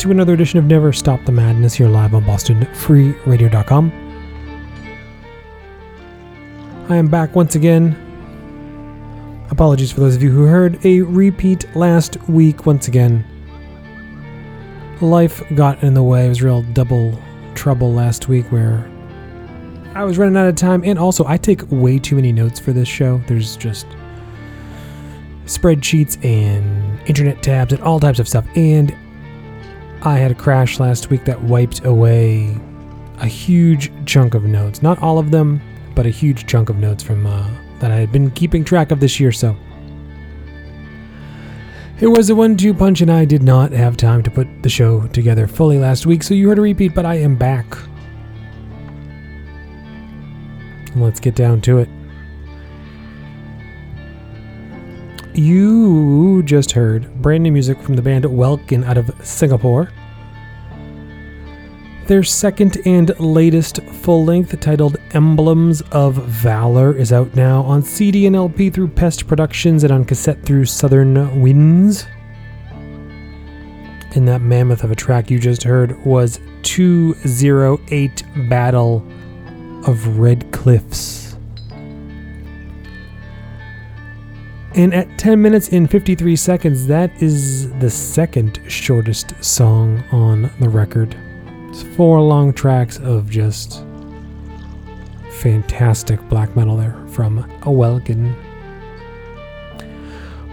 to another edition of Never Stop the Madness here live on BostonFreeRadio.com. I am back once again. Apologies for those of you who heard a repeat last week once again. Life got in the way. It was real double trouble last week where I was running out of time, and also I take way too many notes for this show. There's just spreadsheets and internet tabs and all types of stuff. And I had a crash last week that wiped away a huge chunk of notes. Not all of them, but a huge chunk of notes from uh, that I had been keeping track of this year. So it was a one-two punch, and I did not have time to put the show together fully last week. So you heard a repeat, but I am back. Let's get down to it. You just heard brand new music from the band Welkin out of Singapore. Their second and latest full length, titled Emblems of Valor, is out now on CD and LP through Pest Productions and on cassette through Southern Winds. And that mammoth of a track you just heard was 208 Battle of Red Cliffs. And at 10 minutes and 53 seconds, that is the second shortest song on the record. It's four long tracks of just fantastic black metal there from Awelkin.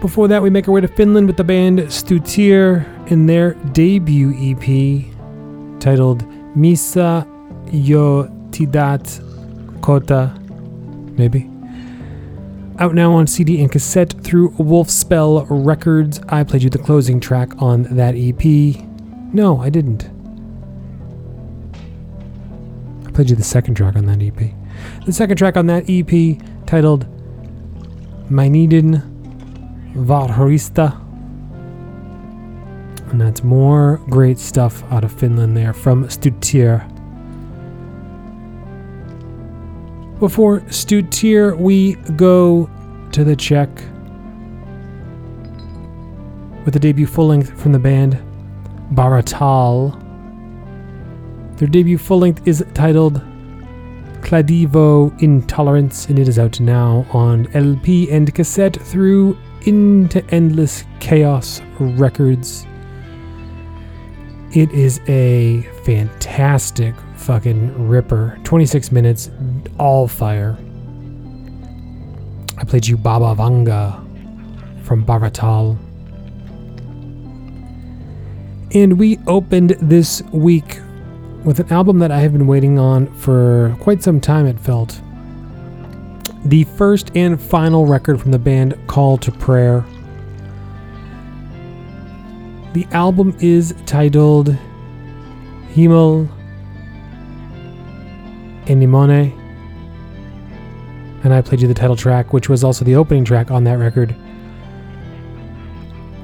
Before that, we make our way to Finland with the band Stutyr in their debut EP titled Misa Yo Tidat Kota, maybe. Out now on CD and cassette through Wolfspell Records. I played you the closing track on that EP. No, I didn't. I played you the second track on that EP. The second track on that EP, titled Meinneiden Varjoista. And that's more great stuff out of Finland there from Stutyr. Before Stutyr, we go to the Czech with a debut full length from the band Bahratal. Their debut full length is titled Cladivo Intolerance, and it is out now on LP and cassette through Into Endless Chaos Records. It is a fantastic fucking ripper. 26 minutes, all fire. I played you Baba Vanga from Bahratal. And we opened this week with an album that I have been waiting on for quite some time, it felt. The first and final record from the band Call to Prayer. The album is titled Hiemal Anemone. And I played you the title track, which was also the opening track on that record.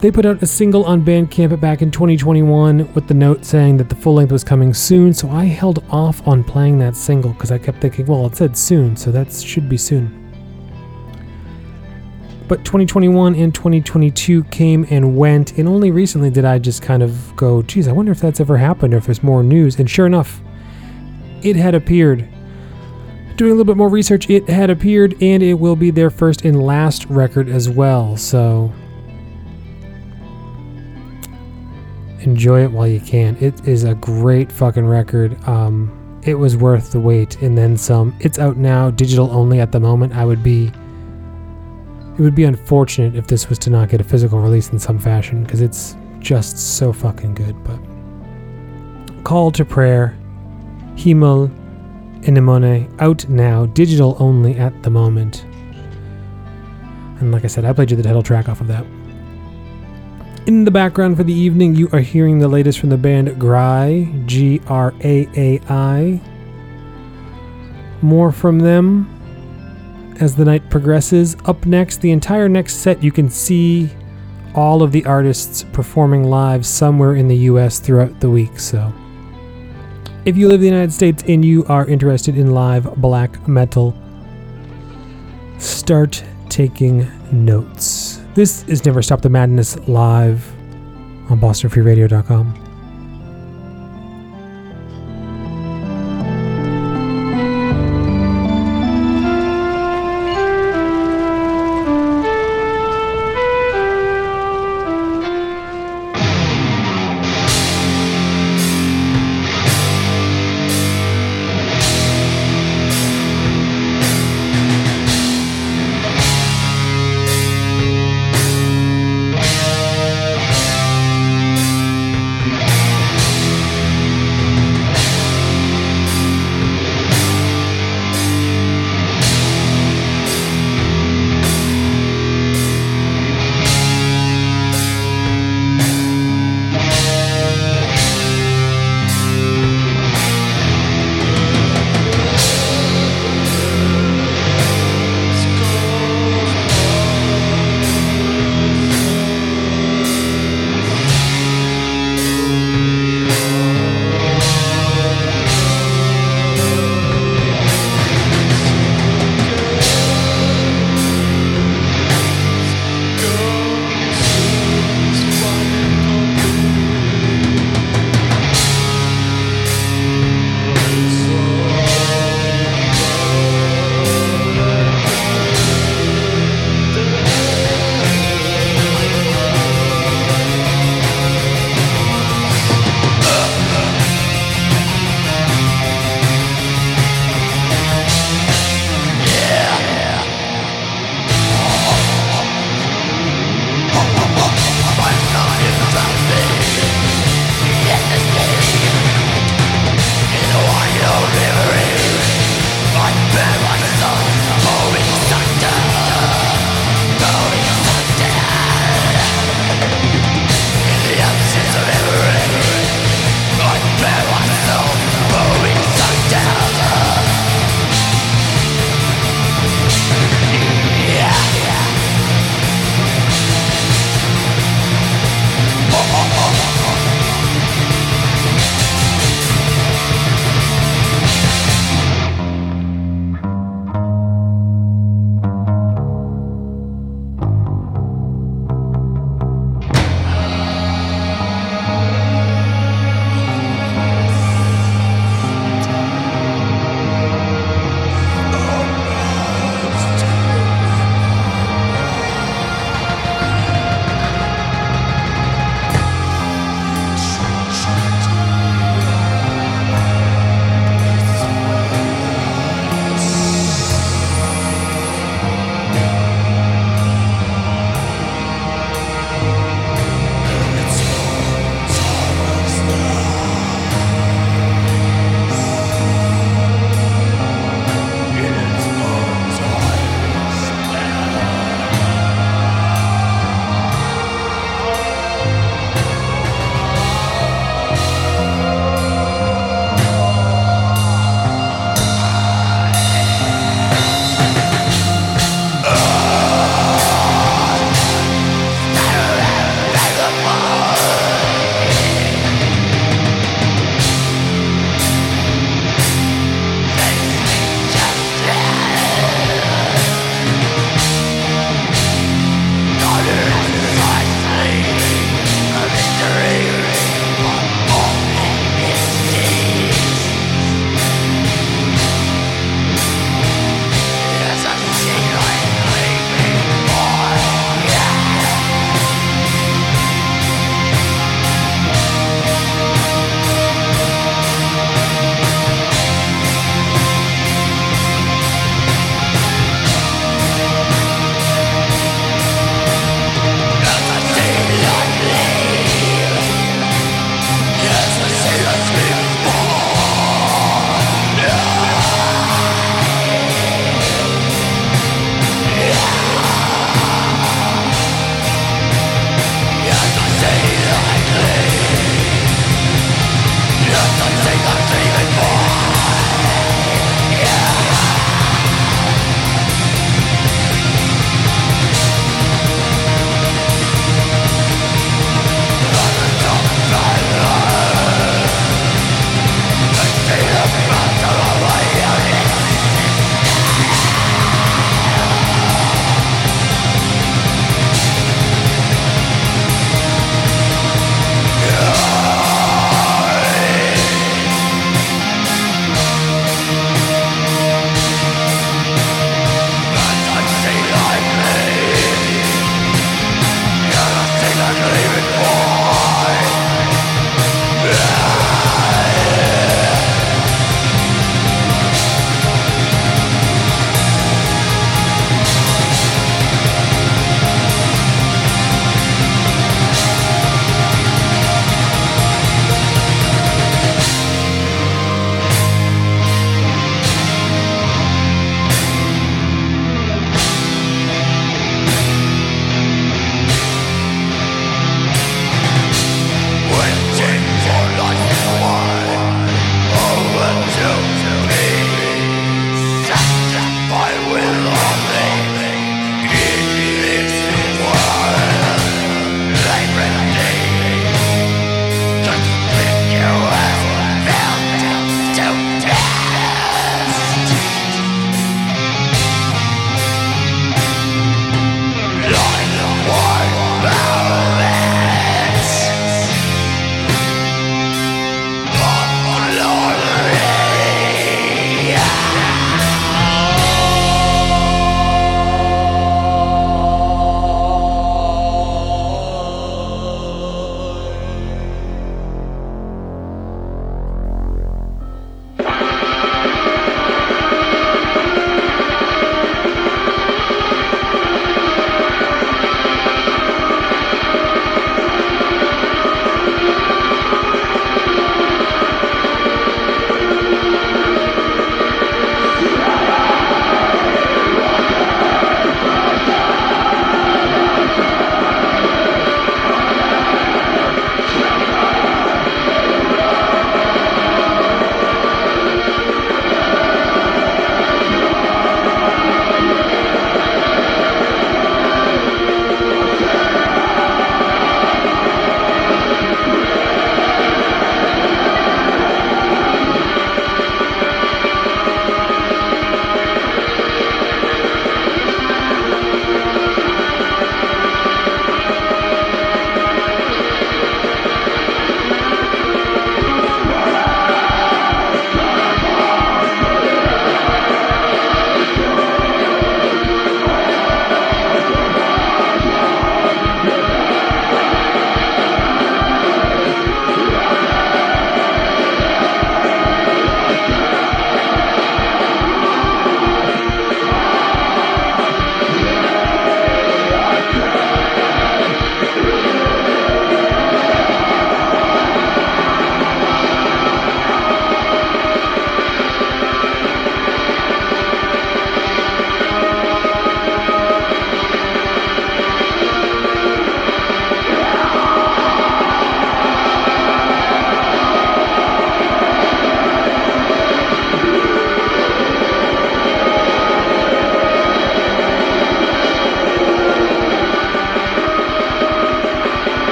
They put out a single on Bandcamp back in 2021 with the note saying that the full length was coming soon, so I held off on playing that single because I kept thinking, well, it said soon, so that should be soon. But 2021 and 2022 came and went, and only recently did I just kind of go, geez, I wonder if that's ever happened or if there's more news. And sure enough, it had appeared. Doing a little bit more research, it had appeared, and it will be their first and last record as well. So enjoy it while you can. It is a great fucking record. Um, it was worth the wait and then some. It's out now, digital only at the moment. I would be. It would be unfortunate if this was to not get a physical release in some fashion because it's just so fucking good. But Call to Prayer, Hiemal, Anemone, out now, digital only at the moment. And like I said, I played you the title track off of that. In the background for the evening, you are hearing the latest from the band Graai, G R A A I. More from them as the night progresses. Up next, the entire next set, you can see all of the artists performing live somewhere in the US throughout the week. So, if you live in the United States and you are interested in live black metal, start taking notes. This is Never Stop the Madness live on bostonfreeradio.com.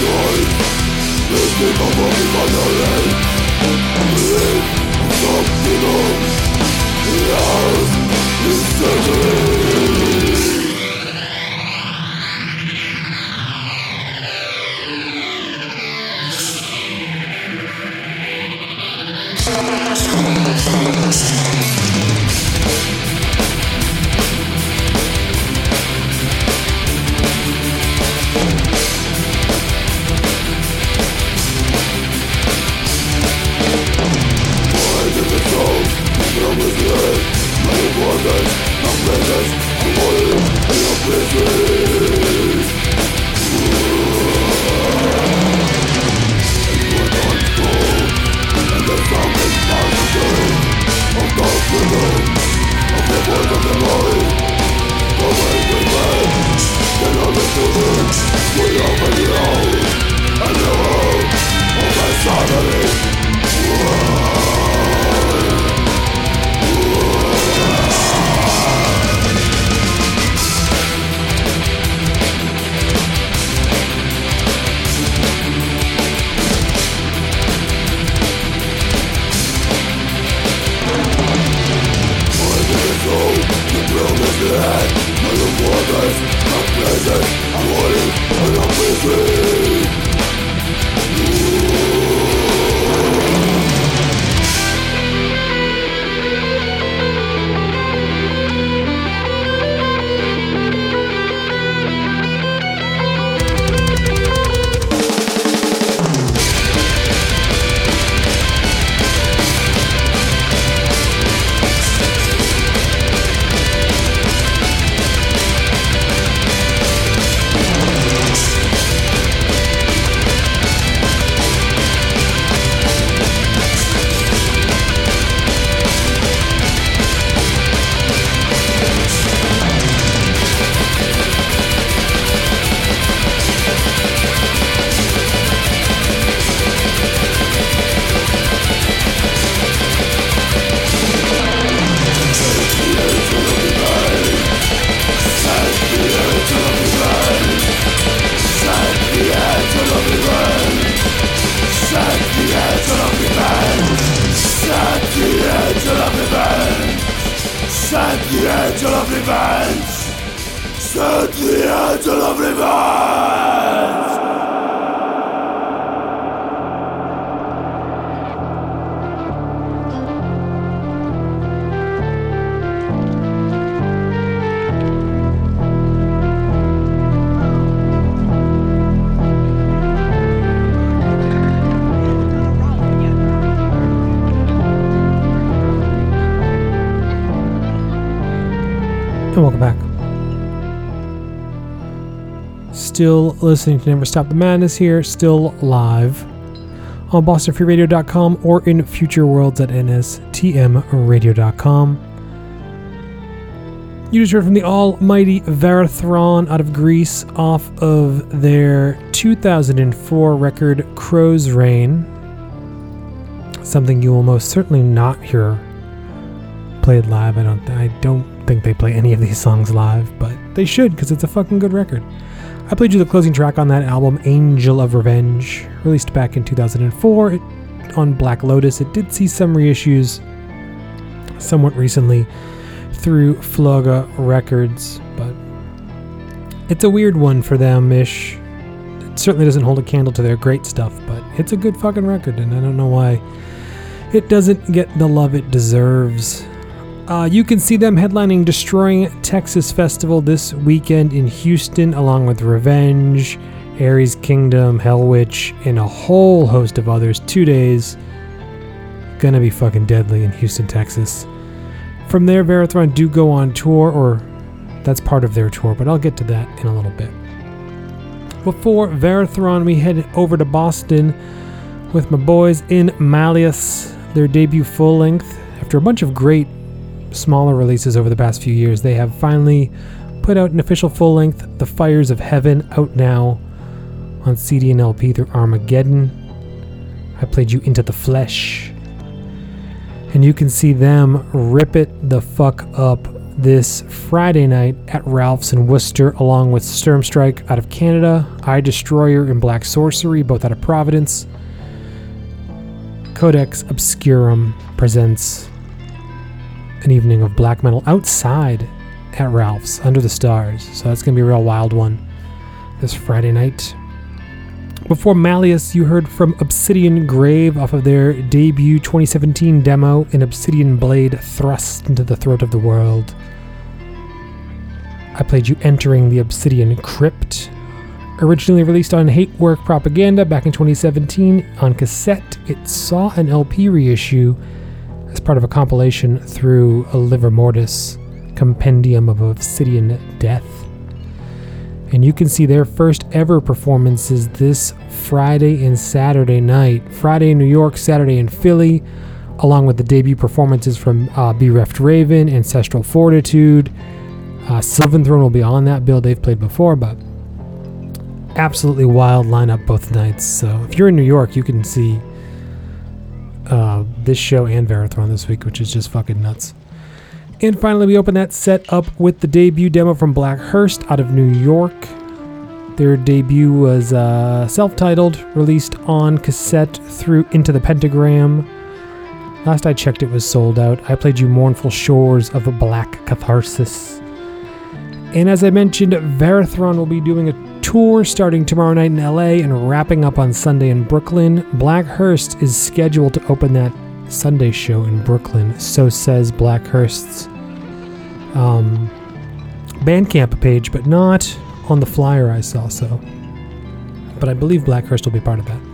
joy Is the cover of the light Live something up Love is surgery still listening to Never Stop the Madness here, still live on BostonFreeRadio.com or in future worlds at NSTMRadio.com. You just heard from the almighty Varathron out of Greece off of their 2004 record Crow's Reign. Something you will most certainly not hear played live. I don't I don't think they play any of these songs live, but they should because it's a fucking good record. I played you the closing track on that album, Angel of Revenge, released back in 2004 it, on Black Lotus. It did see some reissues somewhat recently through Floga Records, but it's a weird one for them ish. It certainly doesn't hold a candle to their great stuff, but it's a good fucking record, and I don't know why it doesn't get the love it deserves. Uh, you can see them headlining Destroying Texas Festival this weekend in Houston, along with Revenge, Ares Kingdom, Hellwitch, and a whole host of others. Two days. Gonna be fucking deadly in Houston, Texas. From there, Varathron do go on tour, or that's part of their tour, but I'll get to that in a little bit. Before Varathron, we head over to Boston with my boys in Malleus, their debut full length. After a bunch of great smaller releases over the past few years, they have finally put out an official full length, The Fires of Heaven, out now on CD and LP through Armageddon. I played you Into the Flesh. And you can see them rip it the fuck up this Friday night at Ralph's in Worcester, along with Sturmstrike out of Canada, Eye Destroyer and Black Sorcery, both out of Providence. Codex Obscurum presents an evening of black metal outside at Ralph's under the stars. So that's going to be a real wild one this Friday night. Before Malleus, you heard from Obsidian Grave off of their debut 2017 demo, An Obsidian Blade Thrust into the Throat of the World. I played you Entering the Obsidian Crypt. Originally released on Hate Work Propaganda back in 2017 on cassette, it saw an LP reissue as part of a compilation through a Livor Mortis Compendium of Obsidian Death. And you can see their first ever performances this Friday and Saturday night. Friday in New York, Saturday in Philly, along with the debut performances from uh, Bereft Raven, Ancestral Fortitude. Uh, Sylvan Throne will be on that bill. They've played before, but absolutely wild lineup both nights. So if you're in New York, you can see uh, this show and Varathron this week, which is just fucking nuts. And finally, we open that set up with the debut demo from Blackhurst out of New York. Their debut was uh, self titled, released on cassette through Into the Pentagram. Last I checked, it was sold out. I played you Mournful Shores of Black Catharsis. And as I mentioned, Varathron will be doing a tour starting tomorrow night in LA and wrapping up on Sunday in Brooklyn. Blackhurst is scheduled to open that Sunday show in Brooklyn, so says Blackhurst's um, Bandcamp page, but not on the flyer I saw. So, but I believe Blackhurst will be part of that.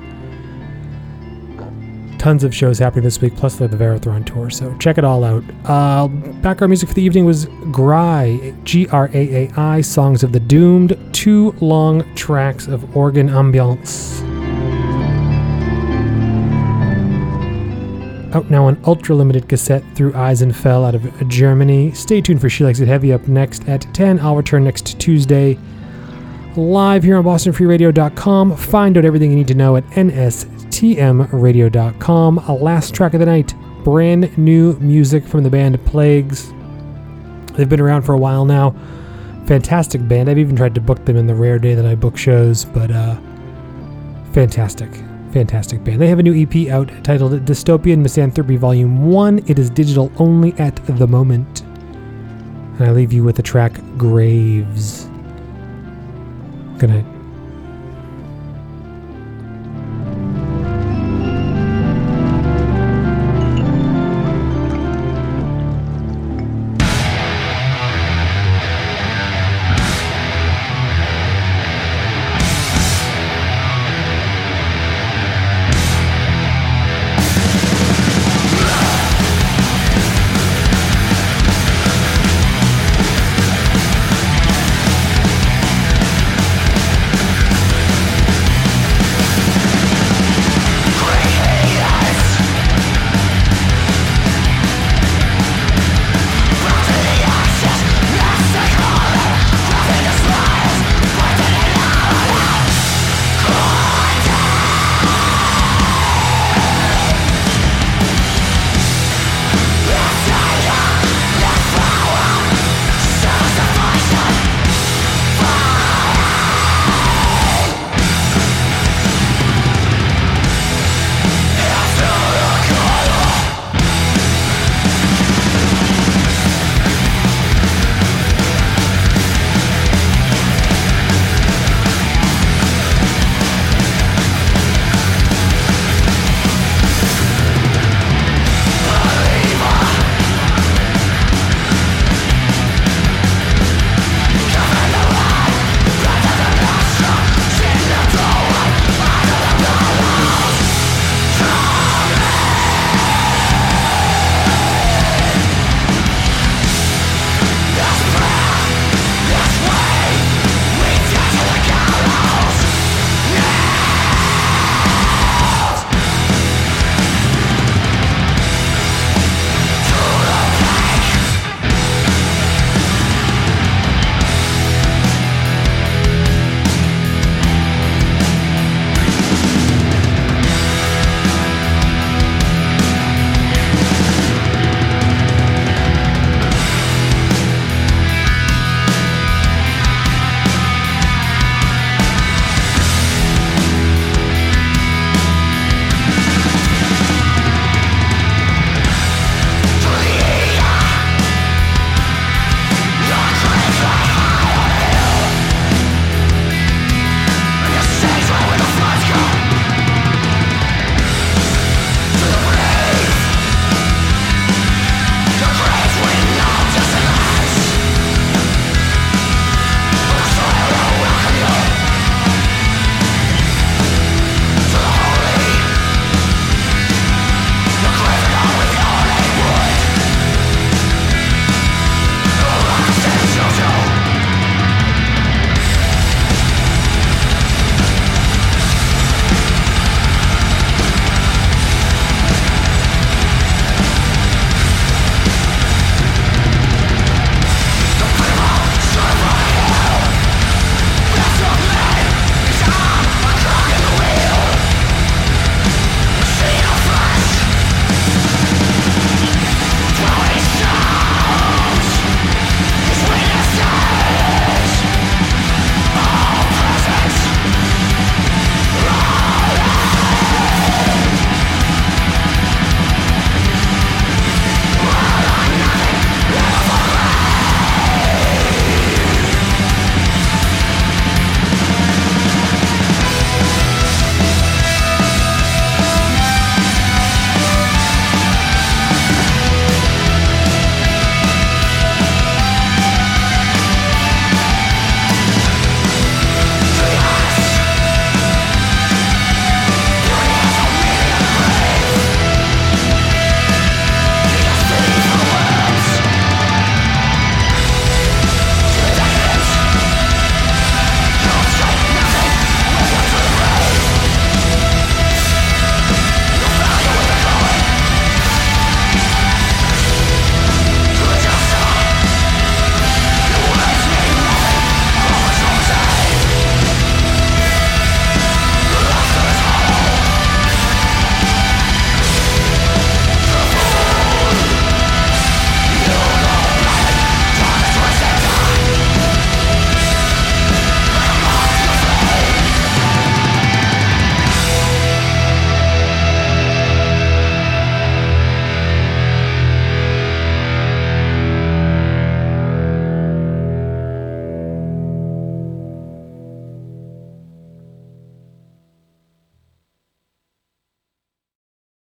Tons of shows happening this week, plus the Varathron tour. So check it all out. Uh, background music for the evening was Graai, G R A A I, Songs of the Doomed, two long tracks of organ ambiance. Out now on ultra limited cassette through Eisenfell out of Germany. Stay tuned for She Likes It Heavy up next at 10. I'll return next Tuesday live here on BostonFreeRadio.com. Find out everything you need to know at NSTMRadio.com. A last track of the night brand new music from the band Plagues. They've been around for a while now. Fantastic band. I've even tried to book them in the rare day that I book shows, but uh, fantastic fantastic band. They have a new EP out titled Dystopian Misanthropy Volume 1. It is digital only at the moment. And I leave you with the track Graves. Good night.